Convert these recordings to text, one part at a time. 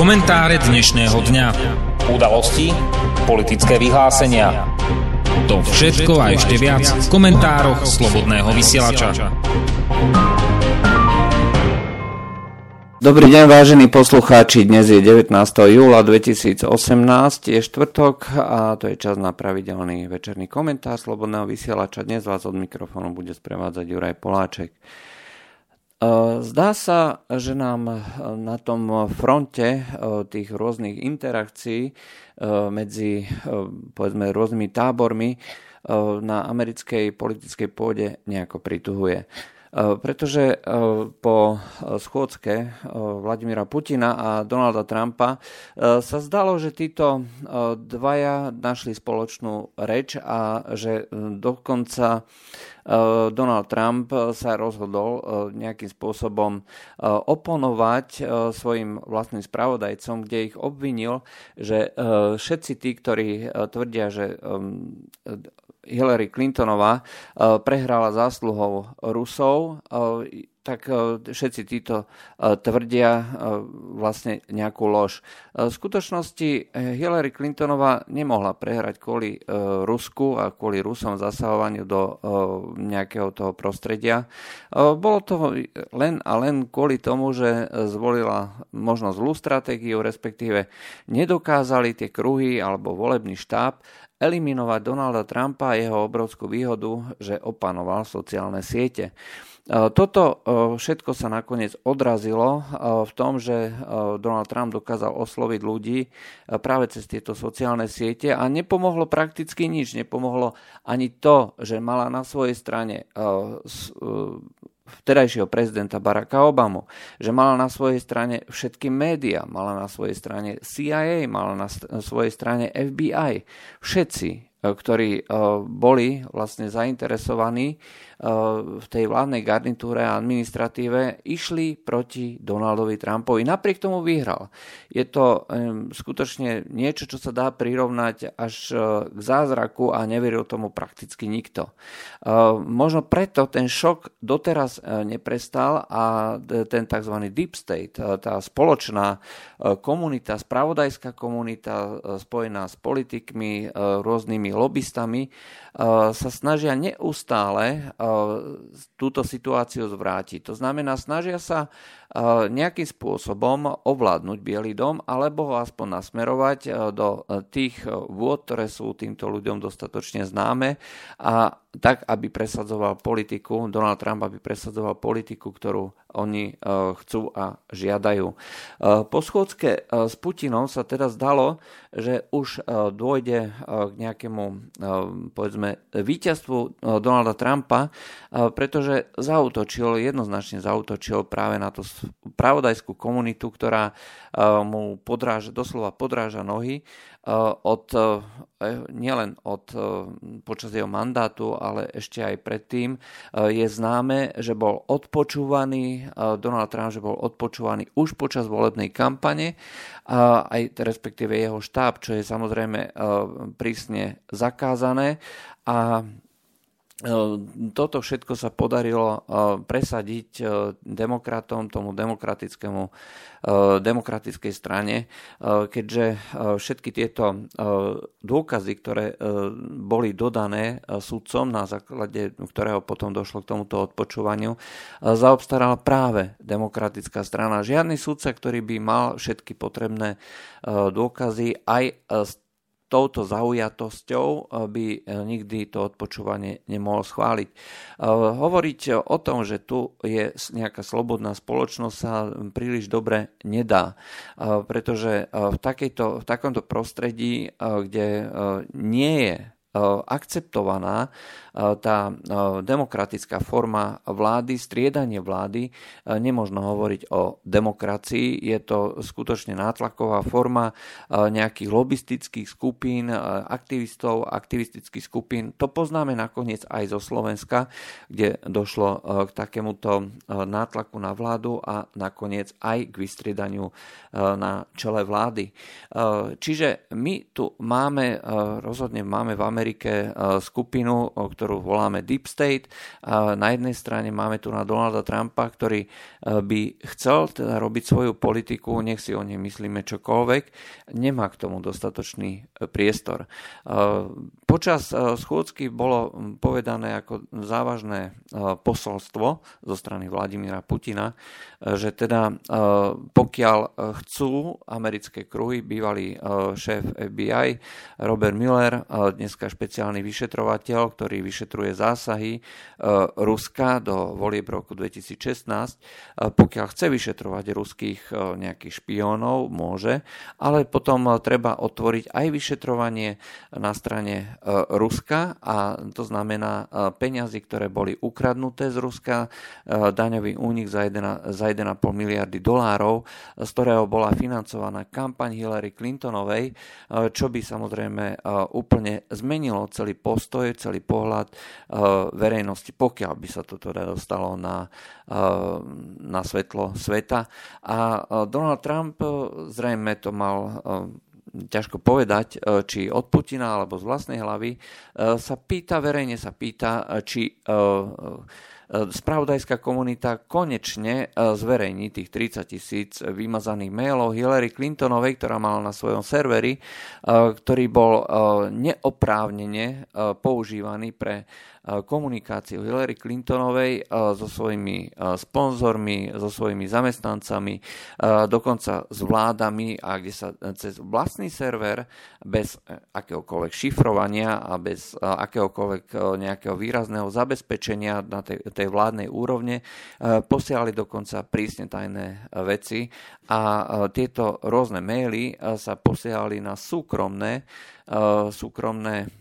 Komentáre dnešného dňa. Udalosti, politické vyhlásenia. To všetko a ešte viac v komentároch Slobodného vysielača. Dobrý deň, vážení poslucháči. Dnes je 19. júla 2018, je štvrtok a to je čas na pravidelný večerný komentár Slobodného vysielača. Dnes vás od mikrofónu bude sprevádzať Juraj Poláček. Eh, zdá sa, že nám eh, na tom fronte eh, tých rôznych interakcií medzi povedzme, rôznymi tábormi na americkej politickej pôde nejako prituhuje. Pretože po schôdzke Vladimíra Putina a Donalda Trumpa sa zdalo, že títo dvaja našli spoločnú reč a že dokonca Eh, Donald Trump eh, sa rozhodol eh, nejakým spôsobom oponovať svojim vlastným spravodajcom, kde ich obvinil, že všetci tí, ktorí tvrdia, že Hillary Clintonová prehrala zásluhou Rusov, tak e, všetci títo e, tvrdia e, vlastne nejakú lož. V skutočnosti Hillary Clintonová nemohla prehrať kvôli Rusku a kvôli Rusom zasahovaniu do nejakého toho prostredia. Bolo to len a len kvôli tomu, že zvolila možno zlú stratégiu, respektíve nedokázali tie kruhy alebo volebný štáb eliminovať Donalda Trumpa a jeho obrovskú výhodu, že opanoval sociálne siete. E, toto e, všetko sa nakoniec odrazilo e, v tom, že Donald Trump dokázal osloviť ľudí práve cez tieto sociálne siete a nepomohlo prakticky nič. Nepomohlo ani to, že mala na svojej strane vtedajšieho prezidenta Baracka Obamu, že mala na svojej strane všetky médiá, mala na svojej strane CIA, mala na svojej strane FBI. Všetci ktorí e, boli vlastne zainteresovaní e, v tej vládnej garnitúre a administratíve, išli proti Donaldovi Trumpovi. Napriek tomu vyhral. Je to skutočne niečo, čo sa dá prirovnať až k zázraku a neveril tomu prakticky nikto. Možno preto ten šok doteraz neprestal a ten tzv. deep state, tá spoločná komunita, spravodajská komunita spojená s politikmi, rôznymi lobbystami eh, sa snažia neustále eh, túto situáciu zvrátiť. To znamená, snažia sa nejakým spôsobom ovládnuť Bielý dom alebo ho aspoň nasmerovať do tých vôd, ktoré sú týmto ľuďom dostatočne známe a tak, aby presadzoval politiku, Donald Trump, aby presadzoval politiku, ktorú oni chcú a žiadajú. Po schôdzke s Putinom sa teda zdalo, že už dôjde k nejakému povedzme víťazstvu Donalda Trumpa, pretože zautočil, jednoznačne zautočil práve na tú pravodajskú komunitu, ktorá mu podráža, doslova podráža nohy od, nielen od počas jeho mandátu, ale ešte aj predtým. Je známe, že bol odpočúvaný, Donald Trump, že bol odpočúvaný už počas volebnej kampane, aj respektíve jeho štáb, čo je samozrejme prísne zakázané. A toto všetko sa podarilo ehm, presadiť ehm, demokratom, tomu demokratickému, demokratickej strane, keďže všetky tieto dôkazy, ktoré boli dodané sudcom, na základe ktorého potom došlo k tomuto odpočúvaniu, zaobstarala práve demokratická strana. Žiadny sudca, ktorý by mal všetky potrebné dôkazy aj z touto zaujatosťou eh, by eh, nikdy to odpočúvanie nemohol schváliť. Eh, hovoriť o tom, že tu je nejaká slobodná spoločnosť sa príliš dobre nedá, pretože v, takejto, v takomto prostredí, kde nie je akceptovaná tá demokratická forma vlády, striedanie vlády, nemožno hovoriť o demokracii, je to skutočne nátlaková forma nejakých lobistických skupín, aktivistov, aktivistických skupín. To poznáme nakoniec aj zo Slovenska, kde došlo k takémuto nátlaku na vládu a nakoniec aj k vystriedaniu na čele vlády. Čiže my tu máme, rozhodne máme v Amerike skupinu, ktorú voláme Deep State. Na jednej strane máme tu na Donalda Trumpa, ktorý by chcel teda robiť svoju politiku, nech si o nej myslíme čokoľvek, nemá k tomu dostatočný priestor. Počas schôdzky bolo povedané ako závažné posolstvo zo strany Vladimíra Putina, že teda pokiaľ chcú americké kruhy, bývalý šéf FBI Robert Miller, dneska špeciálny vyšetrovateľ, ktorý vyšetruje zásahy Ruska do volieb roku 2016, pokiaľ chce vyšetrovať ruských nejakých špiónov, môže, ale potom treba otvoriť aj vyšetrovanie na strane Ruska a to znamená peňazí, ktoré boli ukradnuté z Ruska, daňový únik za 1,5 miliardy dolárov, z ktorého bola financovaná kampaň Hillary Clintonovej, čo by samozrejme úplne zmenilo celý postoj, celý pohľad verejnosti, pokiaľ by sa to teda dostalo na, na svetlo sveta. A Donald Trump zrejme to mal ťažko povedať, či od Putina alebo z vlastnej hlavy, sa pýta, verejne sa pýta, či spravodajská komunita konečne e, zverejní tých 30 tisíc vymazaných mailov Hillary Clintonovej, ktorá mala na svojom serveri, e, ktorý bol e, neoprávnene používaný pre komunikáciu Hillary Clintonovej so svojimi sponzormi, so svojimi zamestnancami, dokonca s vládami a kde sa cez vlastný server bez akéhokoľvek šifrovania a bez akéhokoľvek nejakého výrazného zabezpečenia na tej, tej vládnej úrovne posielali dokonca prísne tajné veci a tieto rôzne maily sa posielali na súkromné súkromné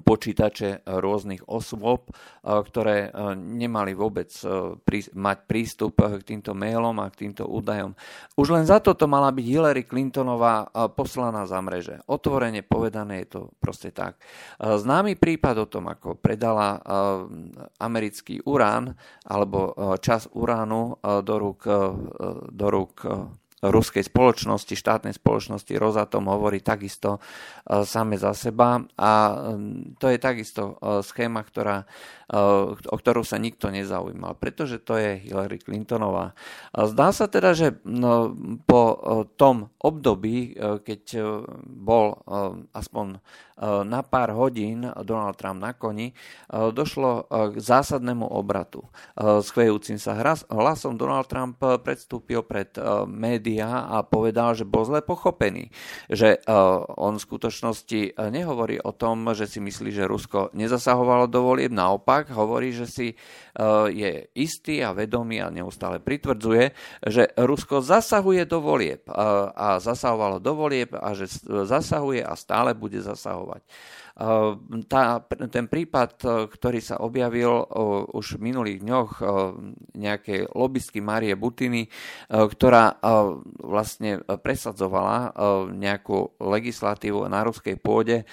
počítače rôznych osôb, eh, ktoré eh, nemali vôbec eh, mať prístup k týmto mailom a k týmto údajom. Už len za toto mala byť Hillary Clintonová poslaná za mreže. Otvorene povedané je to proste tak. Známy prípad o tom, ako predala americký urán alebo čas uránu do rúk, do rúk ruskej spoločnosti, štátnej spoločnosti Rosatom hovorí takisto e, same za seba a to je takisto e, schéma, ktorá, e, o ktorú sa nikto nezaujímal, pretože to je Hillary Clintonová. Zdá sa teda, že no, po tom období, keď bol aspoň na pár hodín Donald Trump na koni, došlo k zásadnému obratu. Schvejúcim sa hlasom Donald Trump predstúpil pred médiá a povedal, že bol zle pochopený. Že on v skutočnosti nehovorí o tom, že si myslí, že Rusko nezasahovalo do volieb, naopak hovorí, že si je istý a vedomý a neustále pritvrdzuje, že Rusko zasahuje do volieb a zasahovalo do volieb a že zasahuje a stále bude zasahovať. существовать. Tá, ten prípad, e, ktorý sa objavil e, už v minulých dňoch e, nejakej lobbystky Marie Butiny, ktorá vlastne presadzovala nejakú legislatívu na ruskej pôde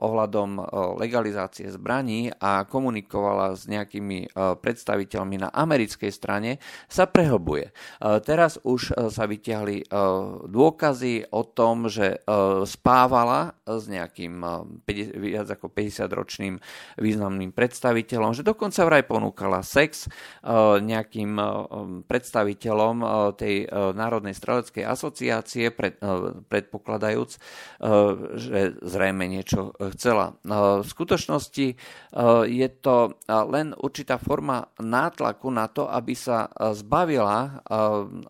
ohľadom legalizácie zbraní a komunikovala s nejakými predstaviteľmi na americkej strane, sa prehlbuje. Teraz už sa vyťahli dôkazy o tom, že spávala s nejakým viac ako 50-ročným významným predstaviteľom, že dokonca vraj ponúkala sex uh, nejakým uh, predstaviteľom uh, tej Národnej streleckej asociácie, pred, predpokladajúc, že zrejme niečo chcela. V skutočnosti je to len určitá forma nátlaku na to, aby sa zbavila,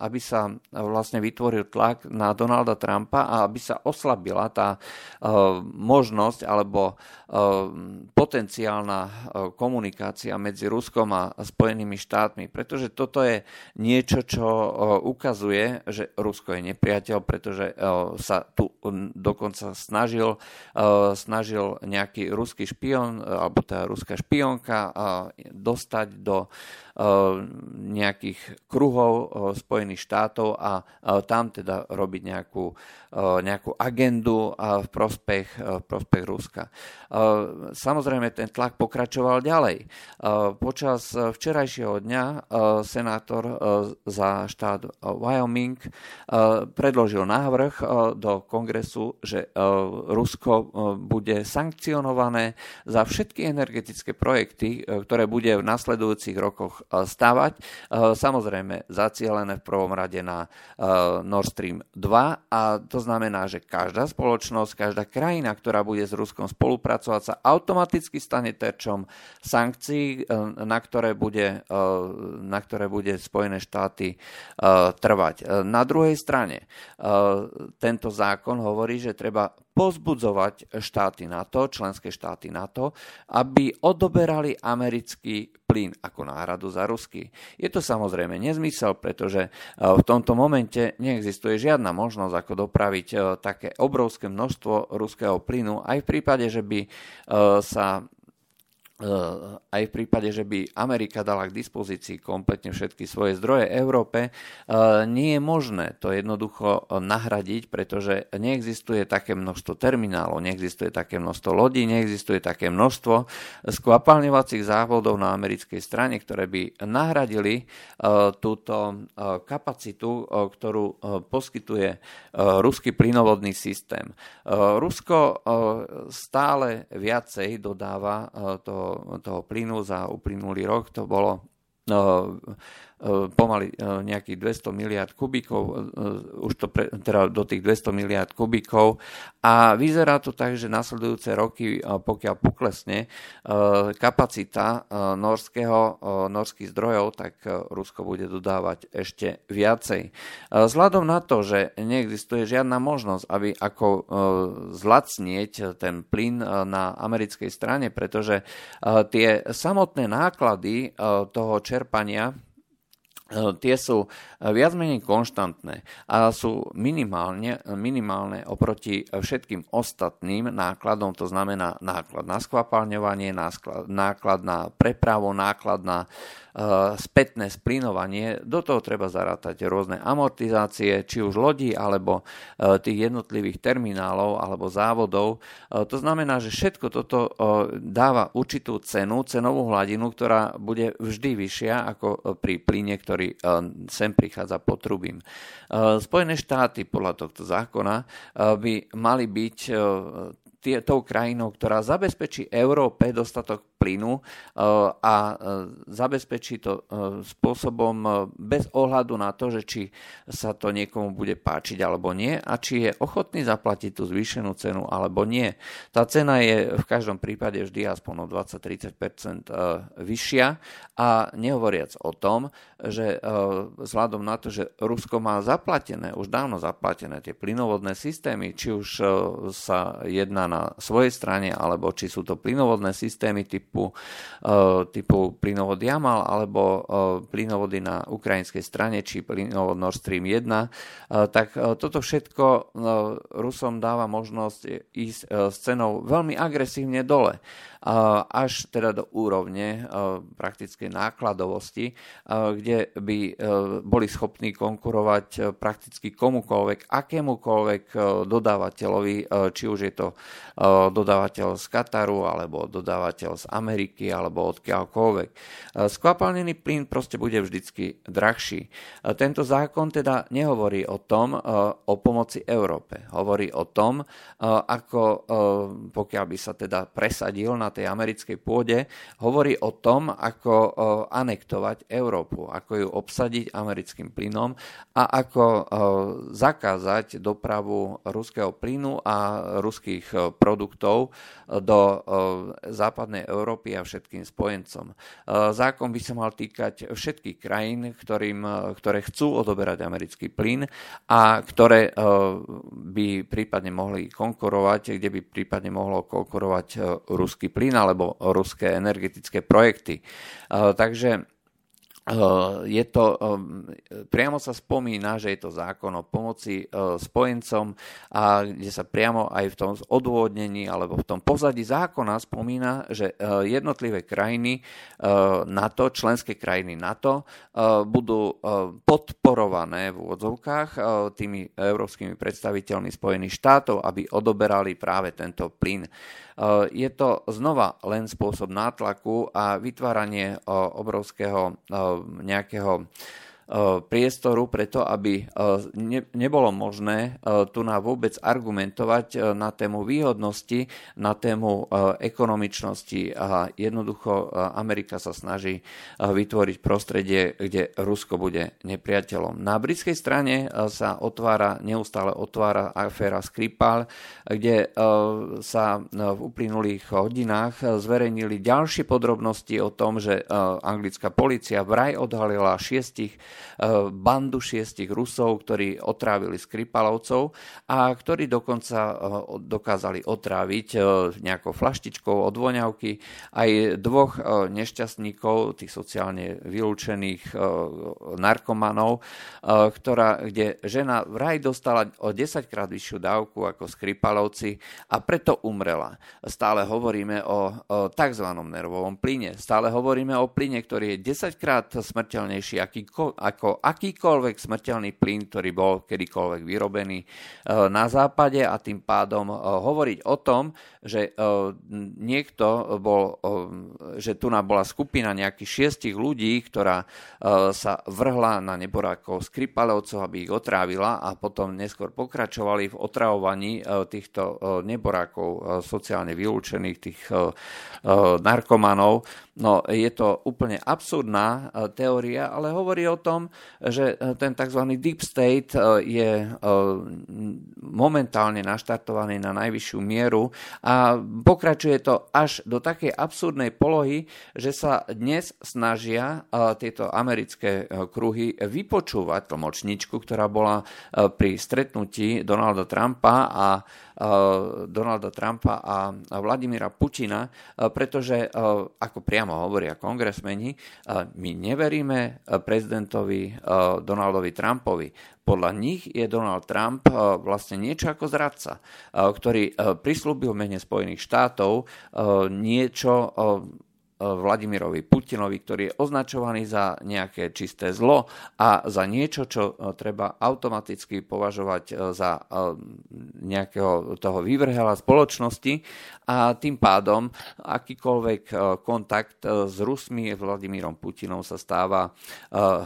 aby sa vlastne vytvoril tlak na Donalda Trumpa a aby sa oslabila tá možnosť alebo eh, potenciálna eh, komunikácia medzi Ruskom a Spojenými štátmi. Pretože toto je niečo, čo eh, ukazuje, že Rusko je nepriateľ, pretože sa tu hm, dokonca snažil, snažil nejaký ruský špion alebo tá ruská špionka dostať do nejakých kruhov Spojených štátov a tam teda robiť nejakú, nejakú agendu v prospech, v prospech Ruska. Samozrejme, ten tlak pokračoval ďalej. Počas včerajšieho dňa senátor za štát Wyoming predložil návrh do kongresu, že Rusko bude sankcionované za všetky energetické projekty, ktoré bude v nasledujúcich rokoch stavať. Samozrejme, zacielené v prvom rade na Nord Stream 2 a to znamená, že každá spoločnosť, každá krajina, ktorá bude s Ruskom spolupracovať, sa automaticky stane terčom sankcií, na ktoré bude, na ktoré bude Spojené štáty trvať. Na druhej strane, tento zákon hovorí, že treba pozbudzovať štáty NATO, členské štáty NATO, aby odoberali americký plyn ako náhradu za ruský. Je to samozrejme nezmysel, pretože e, v tomto momente neexistuje žiadna možnosť ako dopraviť e, také obrovské množstvo ruského plynu, aj v prípade, že by e, sa aj v prípade, že by Amerika dala k dispozícii kompletne všetky svoje zdroje Európe, eh, nie je možné to jednoducho nahradiť, pretože neexistuje také množstvo terminálov, neexistuje také množstvo lodí, neexistuje také množstvo skvapalňovacích závodov na americkej strane, ktoré by nahradili eh, túto kapacitu, ktorú poskytuje ruský plynovodný systém. Rusko stále viacej dodáva to toho plynu za uplynulý rok. To bolo pomaly e, nejakých 200 miliard kubíkov, e, už to pre, teda do tých 200 miliard kubíkov a vyzerá to tak, že nasledujúce roky, pokiaľ poklesne kapacita norského, norských zdrojov, tak Rusko bude dodávať ešte viacej. Vzhľadom na to, že neexistuje žiadna možnosť, aby ako zlacnieť ten plyn na americkej strane, pretože tie samotné náklady toho čerpania tie sú e, viac menej konštantné a sú minimálne, minimálne oproti všetkým ostatným nákladom, to znamená náklad na skvapalňovanie, náklad na prepravu, náklad na spätné splinovanie. Do toho treba zarátať rôzne amortizácie, či už lodí, alebo tých jednotlivých terminálov alebo závodov. To znamená, že všetko toto dáva určitú cenu, cenovú hladinu, ktorá bude vždy vyššia ako pri plyne, ktorý sem prichádza pod trubím. Spojené štáty podľa tohto zákona by mali byť tou krajinou, ktorá zabezpečí Európe dostatok plynu eh, a eh, zabezpečí to eh, spôsobom bez ohľadu na to, že či sa to niekomu bude páčiť alebo nie a či je ochotný zaplatiť tú zvýšenú cenu alebo nie. Tá cena je v každom prípade vždy aspoň o 20-30% vyššia a nehovoriac o tom, že vzhľadom na to, že Rusko má zaplatené, už dávno zaplatené tie plynovodné systémy, či už sa jedná na svojej strane, alebo či sú to plynovodné systémy typu eh, typu plynovod Jamal alebo eh, plynovody na ukrajinskej strane, či plynovod Nord Stream 1, eh, tak toto všetko Rusom dáva možnosť ísť s cenou veľmi agresívne dole až teda do úrovne praktickej nákladovosti, kde by boli schopní konkurovať prakticky komukoľvek, akémukoľvek dodávateľovi, či už je to dodávateľ z Kataru alebo dodávateľ z Ameriky alebo odkiaľkoľvek. Skvapalnený plyn proste bude vždycky drahší. Tento zákon teda nehovorí o tom, o pomoci Európe. Hovorí o tom, ako pokiaľ by sa teda presadil na tej americkej pôde, hovorí o tom, ako anektovať Európu, ako ju obsadiť americkým plynom a ako zakázať dopravu ruského plynu a ruských produktov do západnej Európy a všetkým spojencom. Zákon by sa mal týkať všetkých krajín, ktorým, ktoré chcú odoberať americký plyn a ktoré by prípadne mohli konkurovať, kde by prípadne mohlo konkurovať ruský plyn plyn alebo ruské energetické projekty. Takže je to, priamo sa spomína, že je to zákon o pomoci spojencom a kde sa priamo aj v tom odôvodnení alebo v tom pozadí zákona spomína, že jednotlivé krajiny NATO, členské krajiny NATO budú podporované v úvodzovkách tými európskymi predstaviteľmi Spojených štátov, aby odoberali práve tento plyn. Eh, je to znova len spôsob nátlaku a vytváranie eh, obrovského eh, nejakého priestoru preto, aby e, ne, nebolo možné e, tu na vôbec argumentovať na tému výhodnosti, na tému ekonomičnosti a jednoducho Amerika sa snaží vytvoriť prostredie, kde Rusko bude nepriateľom. Na britskej strane sa otvára, neustále otvára aféra Skripal, kde sa v uplynulých hodinách zverejnili ďalšie podrobnosti o tom, že anglická policia vraj odhalila šiestich bandu šiestich Rusov, ktorí otrávili Skripalovcov a ktorí dokonca eh, dokázali otráviť eh, nejakou flaštičkou od voňavky aj dvoch nešťastníkov, tých sociálne vylúčených narkomanov, ktorá, kde žena vraj dostala o 10 krát vyššiu dávku ako Skripalovci a preto umrela. Stále hovoríme o, tzv. nervovom plyne. Stále hovoríme o plyne, ktorý je 10 krát smrteľnejší ako ako akýkoľvek smrteľný plyn, ktorý bol kedykoľvek vyrobený e, na západe a tým pádom e, hovoriť o tom, že e, niekto bol, že tu bola skupina nejakých šiestich ľudí, ktorá sa vrhla na neborákov Skripalovcov, aby ich otrávila a potom neskôr pokračovali v otravovaní týchto neborákov sociálne vylúčených, tých narkomanov. No, je to úplne absurdná teória, ale hovorí o tom, že eh, ten tzv. deep state eh, je momentálne naštartovaný na najvyššiu mieru a pokračuje to až do takej absurdnej polohy, že sa dnes snažia tieto americké kruhy vypočúvať tlmočničku, ktorá bola pri stretnutí Donalda Trumpa a Donalda Trumpa a Vladimíra Putina, pretože, ako priamo hovoria kongresmeni, my neveríme prezidentovi Donaldovi Trumpovi. Podľa nich je Donald Trump vlastne niečo ako zradca, ktorý prislúbil mene Spojených štátov niečo Vladimirovi Putinovi, ktorý je označovaný za nejaké čisté zlo a za niečo, čo e, treba automaticky považovať e, za nejakého toho vyvrhela spoločnosti a tým pádom akýkoľvek kontakt s Rusmi Vladimírom Putinom sa stáva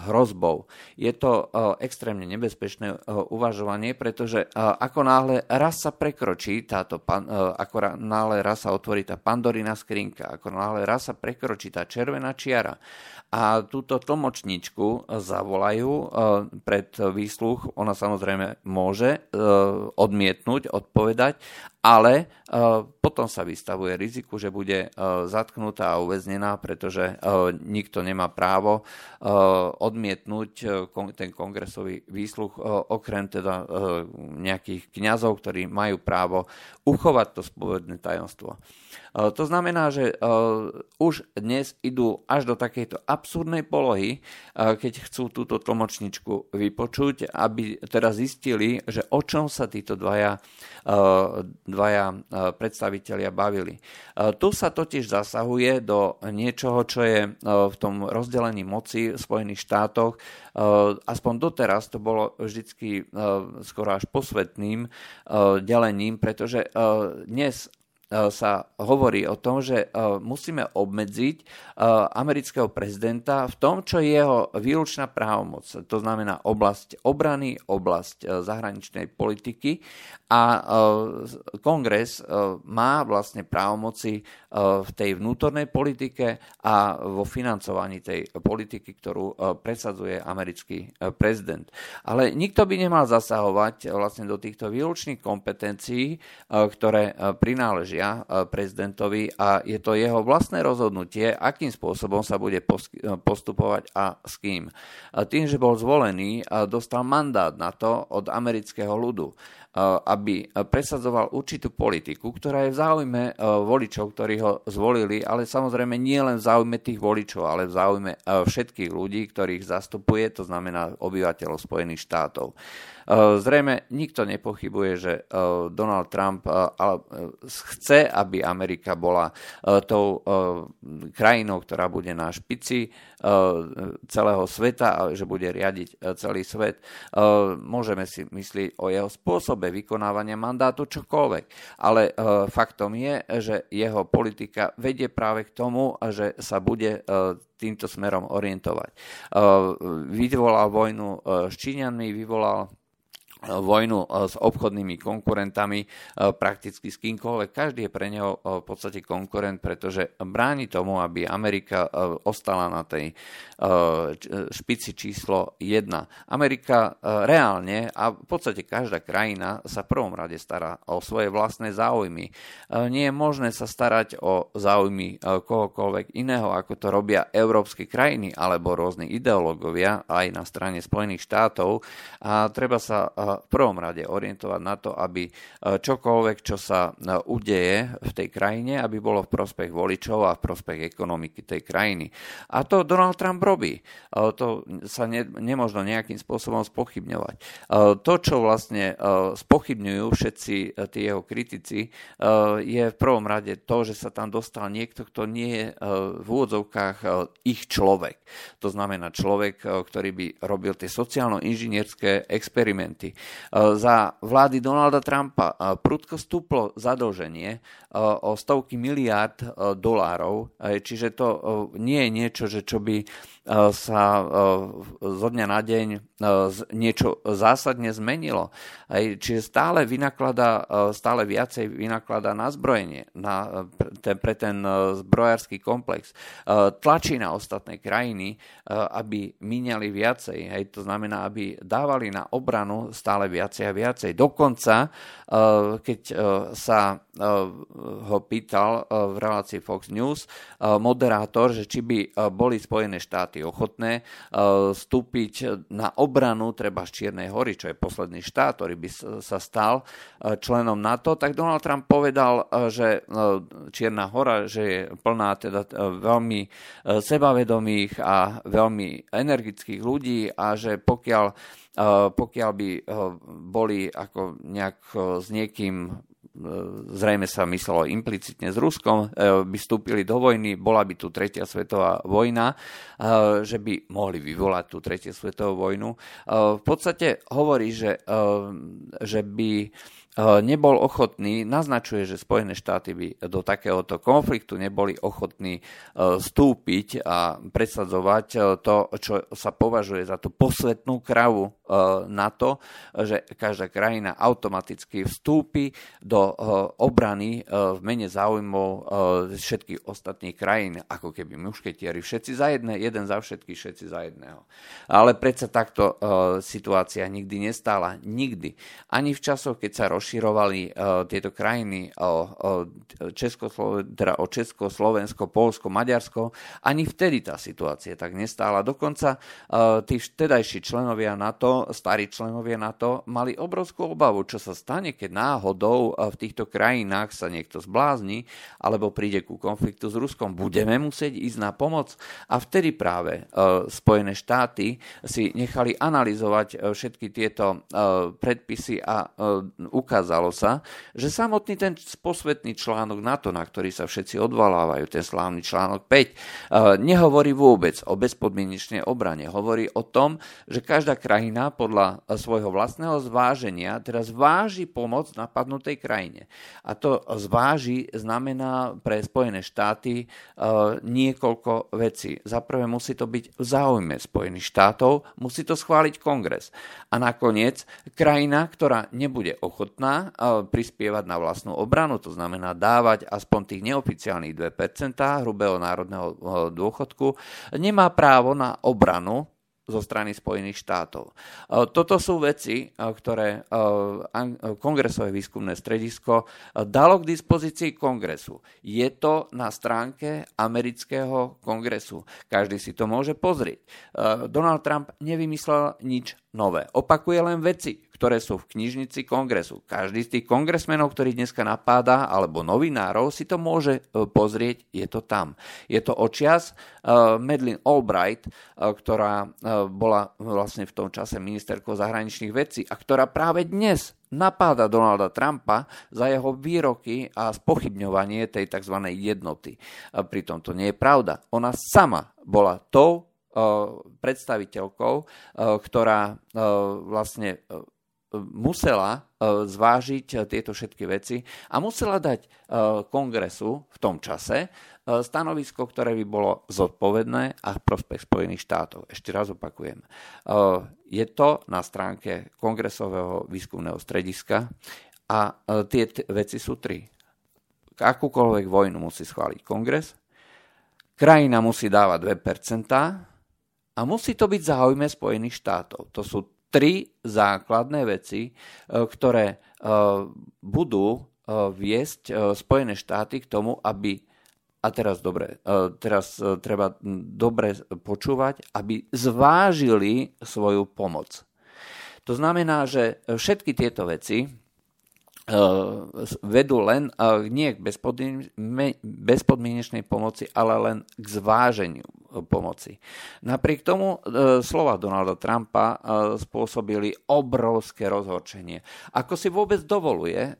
hrozbou. Je to extrémne nebezpečné uvažovanie, pretože ako náhle raz sa prekročí táto, ako náhle raz sa otvorí tá pandorina skrinka, ako náhle raz sa prekročí tá červená čiara a túto tlmočničku zavolajú e, pred výsluch. Ona samozrejme môže e, odmietnúť, odpovedať, ale e, potom sa vystavuje riziku, že bude zatknutá a uväznená, pretože nikto nemá právo odmietnúť ten kongresový výsluch, okrem teda nejakých kňazov, ktorí majú právo uchovať to spovedné tajomstvo. To znamená, že už dnes idú až do takejto absurdnej polohy, keď chcú túto tlmočničku vypočuť, aby teda zistili, že o čom sa títo dvaja, dvaja predstavitelia bavili. Tu sa totiž zasahuje do niečoho, čo je v tom rozdelení moci v Spojených štátoch. Aspoň doteraz to bolo vždycky skoro až posvetným delením, pretože dnes E, sa hovorí o tom, že e, musíme obmedziť e, amerického prezidenta v tom, čo je jeho výlučná právomoc. To znamená oblasť obrany, oblasť zahraničnej politiky a kongres má vlastne právomoci v tej vnútornej politike a vo financovaní tej politiky, ktorú presadzuje americký prezident. Ale nikto by nemal zasahovať vlastne do týchto výlučných kompetencií, ktoré prináležia patria prezidentovi a je to jeho vlastné rozhodnutie, akým spôsobom sa bude postupovať a s kým. Tým, že bol zvolený, dostal mandát na to od amerického ľudu. Eh, aby presadzoval určitú politiku, ktorá je v záujme eh, voličov, ktorí ho zvolili, ale samozrejme nie len v záujme tých voličov, ale v záujme eh, všetkých ľudí, ktorých zastupuje, to znamená obyvateľov Spojených štátov. Zrejme nikto nepochybuje, že Donald Trump chce, aby Amerika bola tou krajinou, ktorá bude na špici celého sveta a že bude riadiť celý svet. Môžeme si myslieť o jeho spôsobe vykonávania mandátu čokoľvek, ale faktom je, že jeho politika vedie práve k tomu, že sa bude týmto smerom orientovať. Vyvolal vojnu s Číňanmi, vyvolal vojnu eh, s obchodnými konkurentami eh, prakticky s kýmkoľvek. Každý je pre neho eh, v podstate konkurent, pretože bráni tomu, aby Amerika ostala na tej špici číslo 1. Amerika reálne a v podstate každá krajina sa v prvom rade stará o svoje vlastné záujmy. Nie je možné sa starať o záujmy kohokoľvek iného, ako to robia európske krajiny alebo rôzni ideológovia aj na strane Spojených štátov a treba sa v prvom rade orientovať na to, aby e, čokoľvek, čo sa e, udeje v tej krajine, aby bolo v prospech voličov a v prospech ekonomiky tej krajiny. A to Donald Trump robí. E, to sa ne, nemožno nejakým spôsobom spochybňovať. To, čo vlastne spochybňujú všetci tí jeho kritici, je v prvom rade to, že sa tam dostal niekto, kto nie je v úvodzovkách ich človek. To znamená človek, ktorý by robil tie sociálno-inžinierské experimenty. Eh, za vlády Donalda Trumpa. Eh, prudko stúplo zadlženie eh, o stovky miliárd dolárov, čiže to nie je niečo, že čo by sa zo dňa na deň niečo zásadne zmenilo. Čiže stále vynaklada, stále viacej vynaklada na zbrojenie, na, pre ten zbrojársky komplex. Tlačí na ostatné krajiny, aby míňali viacej. Hej, to znamená, aby dávali na obranu stále viacej a viacej. Dokonca, keď sa ho pýtal v relácii Fox News moderátor, že či by boli Spojené štáty ochotné uh, vstúpiť na obranu treba z Čiernej hory, čo je posledný štát, ktorý by sa stal uh, členom NATO, tak Donald Trump povedal, uh, že Čierna hora, že je plná teda veľmi sebavedomých a veľmi energických ľudí a že pokiaľ pokiaľ by boli ako nejak s niekým zrejme sa myslelo implicitne s Ruskom, e, by vstúpili do vojny, bola by tu tretia svetová vojna, e, že by mohli vyvolať tú tretiu svetovú vojnu. E, v podstate hovorí, že, že by nebol ochotný, naznačuje, že Spojené štáty by do takéhoto konfliktu neboli ochotní vstúpiť a presadzovať to, čo sa považuje za tú posvetnú kravu na to, že každá krajina automaticky vstúpi do obrany v mene záujmov všetkých ostatných krajín, ako keby mušketieri, všetci za jedné, jeden za všetkých, všetci za jedného. Ale predsa takto situácia nikdy nestála. Nikdy. Ani v časoch, keď sa rozširovali tieto krajiny o, o, teda o Česko, Slovensko, Polsko, Maďarsko, ani vtedy tá situácia tak nestála. Dokonca tí vtedajší členovia NATO starí členovia NATO mali obrovskú obavu, čo sa stane, keď náhodou v týchto krajinách sa niekto zblázni alebo príde ku konfliktu s Ruskom. Budeme musieť ísť na pomoc. A vtedy práve Spojené štáty si nechali analyzovať všetky tieto predpisy a ukázalo sa, že samotný ten posvetný článok NATO, na ktorý sa všetci odvalávajú, ten slávny článok 5, nehovorí vôbec o bezpodmienečnej obrane. Hovorí o tom, že každá krajina podľa svojho vlastného zváženia teraz zváži pomoc napadnutej krajine. A to zváži znamená pre Spojené štáty uh, niekoľko vecí. Za prvé musí to byť v záujme Spojených štátov, musí to schváliť kongres. A nakoniec krajina, ktorá nebude ochotná uh, prispievať na vlastnú obranu, to znamená dávať aspoň tých neoficiálnych 2% hrubého národného uh, dôchodku, nemá právo na obranu zo strany Spojených štátov. Toto sú veci, ktoré Kongresové výskumné stredisko dalo k dispozícii kongresu. Je to na stránke amerického kongresu. Každý si to môže pozrieť. Donald Trump nevymyslel nič nové. Opakuje len veci, ktoré sú v knižnici kongresu. Každý z tých kongresmenov, ktorý dneska napáda, alebo novinárov, si to môže e, pozrieť, je to tam. Je to očias uh, Madeleine Albright, uh, ktorá bola vlastne v tom čase ministerkou zahraničných vecí a ktorá práve dnes napáda Donalda Trumpa za jeho výroky a spochybňovanie tej tzv. jednoty. Pritom to nie je pravda. Ona sama bola tou predstaviteľkou, ktorá vlastne musela zvážiť tieto všetky veci a musela dať kongresu v tom čase stanovisko, ktoré by bolo zodpovedné a prospech Spojených štátov. Ešte raz opakujem. Je to na stránke kongresového výskumného strediska a tie veci sú tri. Akúkoľvek vojnu musí schváliť kongres, krajina musí dávať 2% a musí to byť záujme Spojených štátov. To sú tri základné veci, e, ktoré e, budú e, viesť Spojené štáty k tomu, aby a teraz dobre, teraz treba dobre počúvať, aby zvážili svoju pomoc. To znamená, že všetky tieto veci vedú len nie k bezpodmienečnej pomoci, ale len k zváženiu pomoci. Napriek tomu e, slova Donalda Trumpa e, spôsobili obrovské rozhorčenie. Ako si vôbec dovoluje e,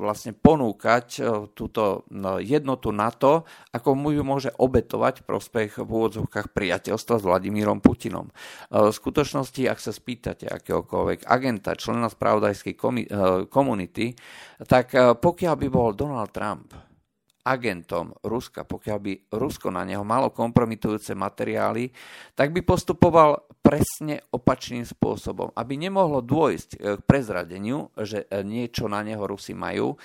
vlastne ponúkať túto no, jednotu NATO, ako mu ju môže obetovať prospech v úvodzovkách priateľstva s Vladimírom Putinom. V skutočnosti, ak sa spýtate akéhokoľvek agenta, člena spravodajskej komunity, tak pokiaľ by bol Donald Trump agentom Ruska, pokiaľ by Rusko na neho malo kompromitujúce materiály, tak by postupoval presne opačným spôsobom. Aby nemohlo dôjsť k prezradeniu, že niečo na neho Rusi majú,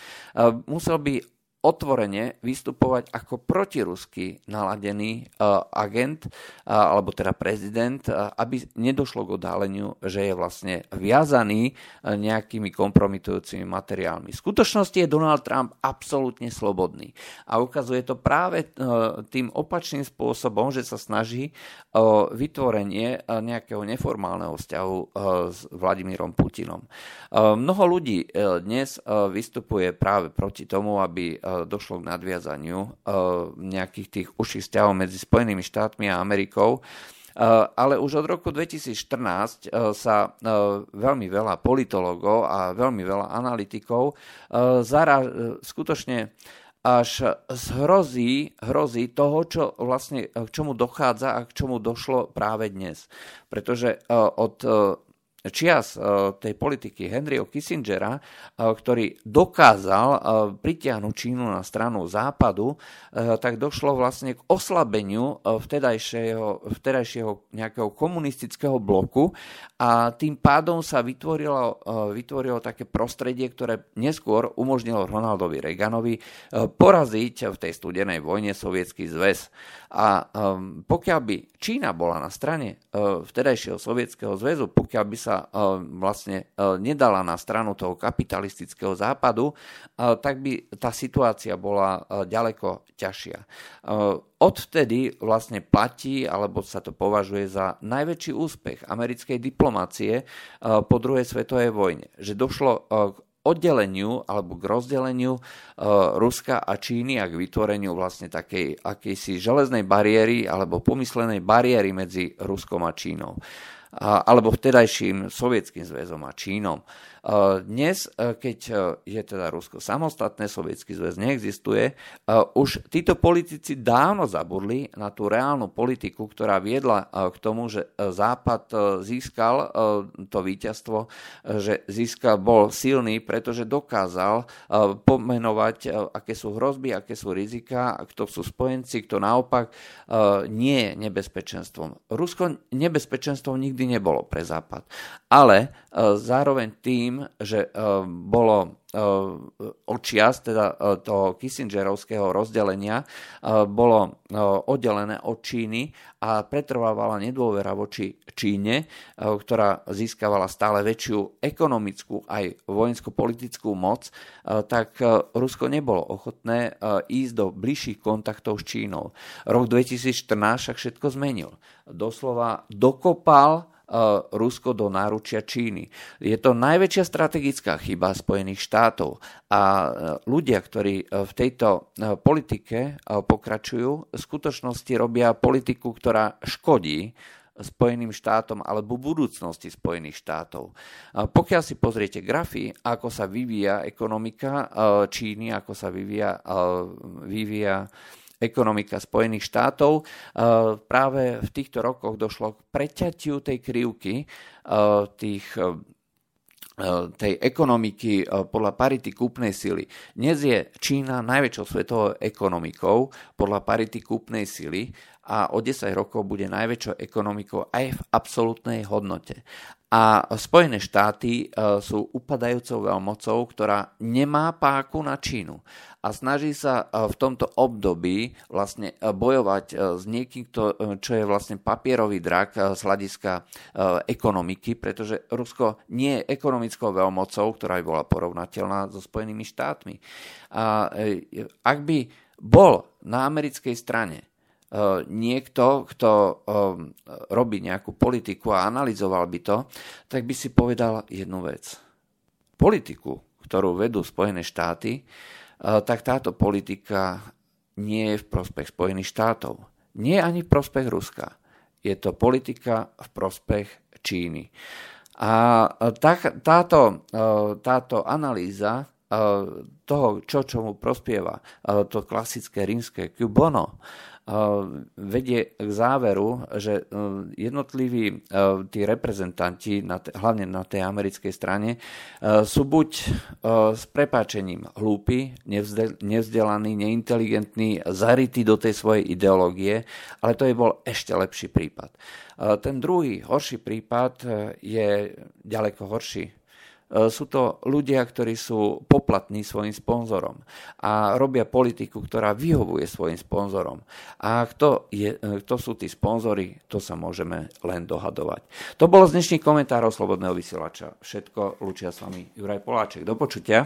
musel by otvorene vystupovať ako protirusky naladený uh, agent, uh, alebo teda prezident, uh, aby nedošlo k odhaleniu, že je vlastne viazaný nejakými kompromitujúcimi materiálmi. V skutočnosti je Donald Trump absolútne slobodný a ukazuje to práve tým opačným spôsobom, že sa snaží o vytvorenie nejakého neformálneho vzťahu s Vladimírom Putinom. Mnoho ľudí dnes vystupuje práve proti tomu, aby došlo k nadviazaniu eh, nejakých tých užších vzťahov medzi Spojenými štátmi a Amerikou. Eh, ale už od roku 2014 eh, sa veľmi veľa politologov a veľmi veľa analytikov zara, skutočne až zhrozí hrozí toho, čo vlastne, k čomu dochádza a k čomu došlo práve dnes. Pretože od čias eh, tej politiky Henryho Kissingera, eh, ktorý dokázal eh, pritiahnuť Čínu na stranu západu, tak došlo vlastne k oslabeniu vtedajšieho, vtedajšieho nejakého komunistického bloku a tým pádom sa vytvorilo, vytvorilo také prostredie, ktoré neskôr umožnilo Ronaldovi Reaganovi poraziť v tej studenej vojne sovietský zväz. A pokiaľ by Čína bola na strane vtedajšieho sovietskeho zväzu, pokiaľ by sa vlastne nedala na stranu toho kapitalistického západu, tak by tá situácia bola ďaleko ťažšia. Odvtedy vlastne platí, alebo sa to považuje za najväčší úspech americkej diplomácie po druhej svetovej vojne, že došlo k oddeleniu alebo k rozdeleniu uh, Ruska a Číny a k vytvoreniu vlastne takej akejsi železnej bariéry alebo pomyslenej bariéry medzi Ruskom a Čínou. Alebo vtedajším sovietským zväzom a Čínom. Dnes, e, keď e, je teda Rusko samostatné, Sovietský zväz neexistuje, už títo politici dávno zabudli na tú reálnu politiku, ktorá viedla k tomu, že Západ získal to víťazstvo, že získal, bol silný, pretože dokázal pomenovať, aké sú hrozby, aké sú rizika, kto sú spojenci, kto naopak nie je nebezpečenstvom. Rusko nebezpečenstvom nikdy nebolo pre Západ. Ale zároveň tým, tým, že e, bolo očias, teda toho Kissingerovského rozdelenia, bolo oddelené od Číny a pretrvávala nedôvera voči Číne, ktorá získavala stále väčšiu ekonomickú aj vojensko-politickú moc, tak Rusko nebolo ochotné ísť do bližších kontaktov s Čínou. Rok 2014 však všetko zmenil. Doslova dokopal Rusko do náručia Číny. Je to najväčšia strategická chyba Spojených štátov a e, ľudia, ktorí e, v tejto politike pokračujú, v skutočnosti robia politiku, ktorá škodí Spojeným štátom alebo budúcnosti Spojených štátov. Pokiaľ si pozriete grafy, ako sa vyvíja ekonomika Číny, ako sa vyvíja, vyvíja ekonomika Spojených štátov. E, práve v týchto rokoch došlo k preťatiu tej krivky e, tých e, tej ekonomiky podľa parity kúpnej sily. Dnes je Čína najväčšou svetovou ekonomikou podľa parity kúpnej sily a o 10 rokov bude najväčšou ekonomikou aj v absolútnej hodnote. A Spojené štáty sú upadajúcou veľmocou, ktorá nemá páku na Čínu a snaží sa e, v tomto období vlastne e, bojovať e, s niekým, čo je vlastne papierový drak z hľadiska ekonomiky, pretože Rusko nie je ekonomickou veľmocou, ktorá by bola porovnateľná so Spojenými štátmi. A ak by bol na americkej strane niekto, kto robí nejakú politiku a analyzoval by to, tak by si povedal jednu vec. Politiku, ktorú vedú Spojené štáty, tak táto politika nie je v prospech Spojených štátov. Nie ani v prospech Ruska. Je to politika v prospech Číny. A tá, táto, táto analýza toho, čo čomu prospieva, to klasické rímske Cubono, vedie k záveru, že e, jednotliví e, tí reprezentanti, hlavne na tej americkej strane, e, sú buď s prepáčením hlúpi, nevzdelaní, neinteligentní, zarytí do tej svojej ideológie, ale to je bol ešte lepší prípad. Ten druhý, horší prípad je ďaleko horší E, sú to ľudia, ktorí sú poplatní svojim sponzorom a robia politiku, ktorá vyhovuje svojim sponzorom. A kto, je, e, kto sú tí sponzory, to sa môžeme len dohadovať. To bolo z dnešných komentárov Slobodného vysielača. Všetko, lučia s vami Juraj Poláček. Do počutia.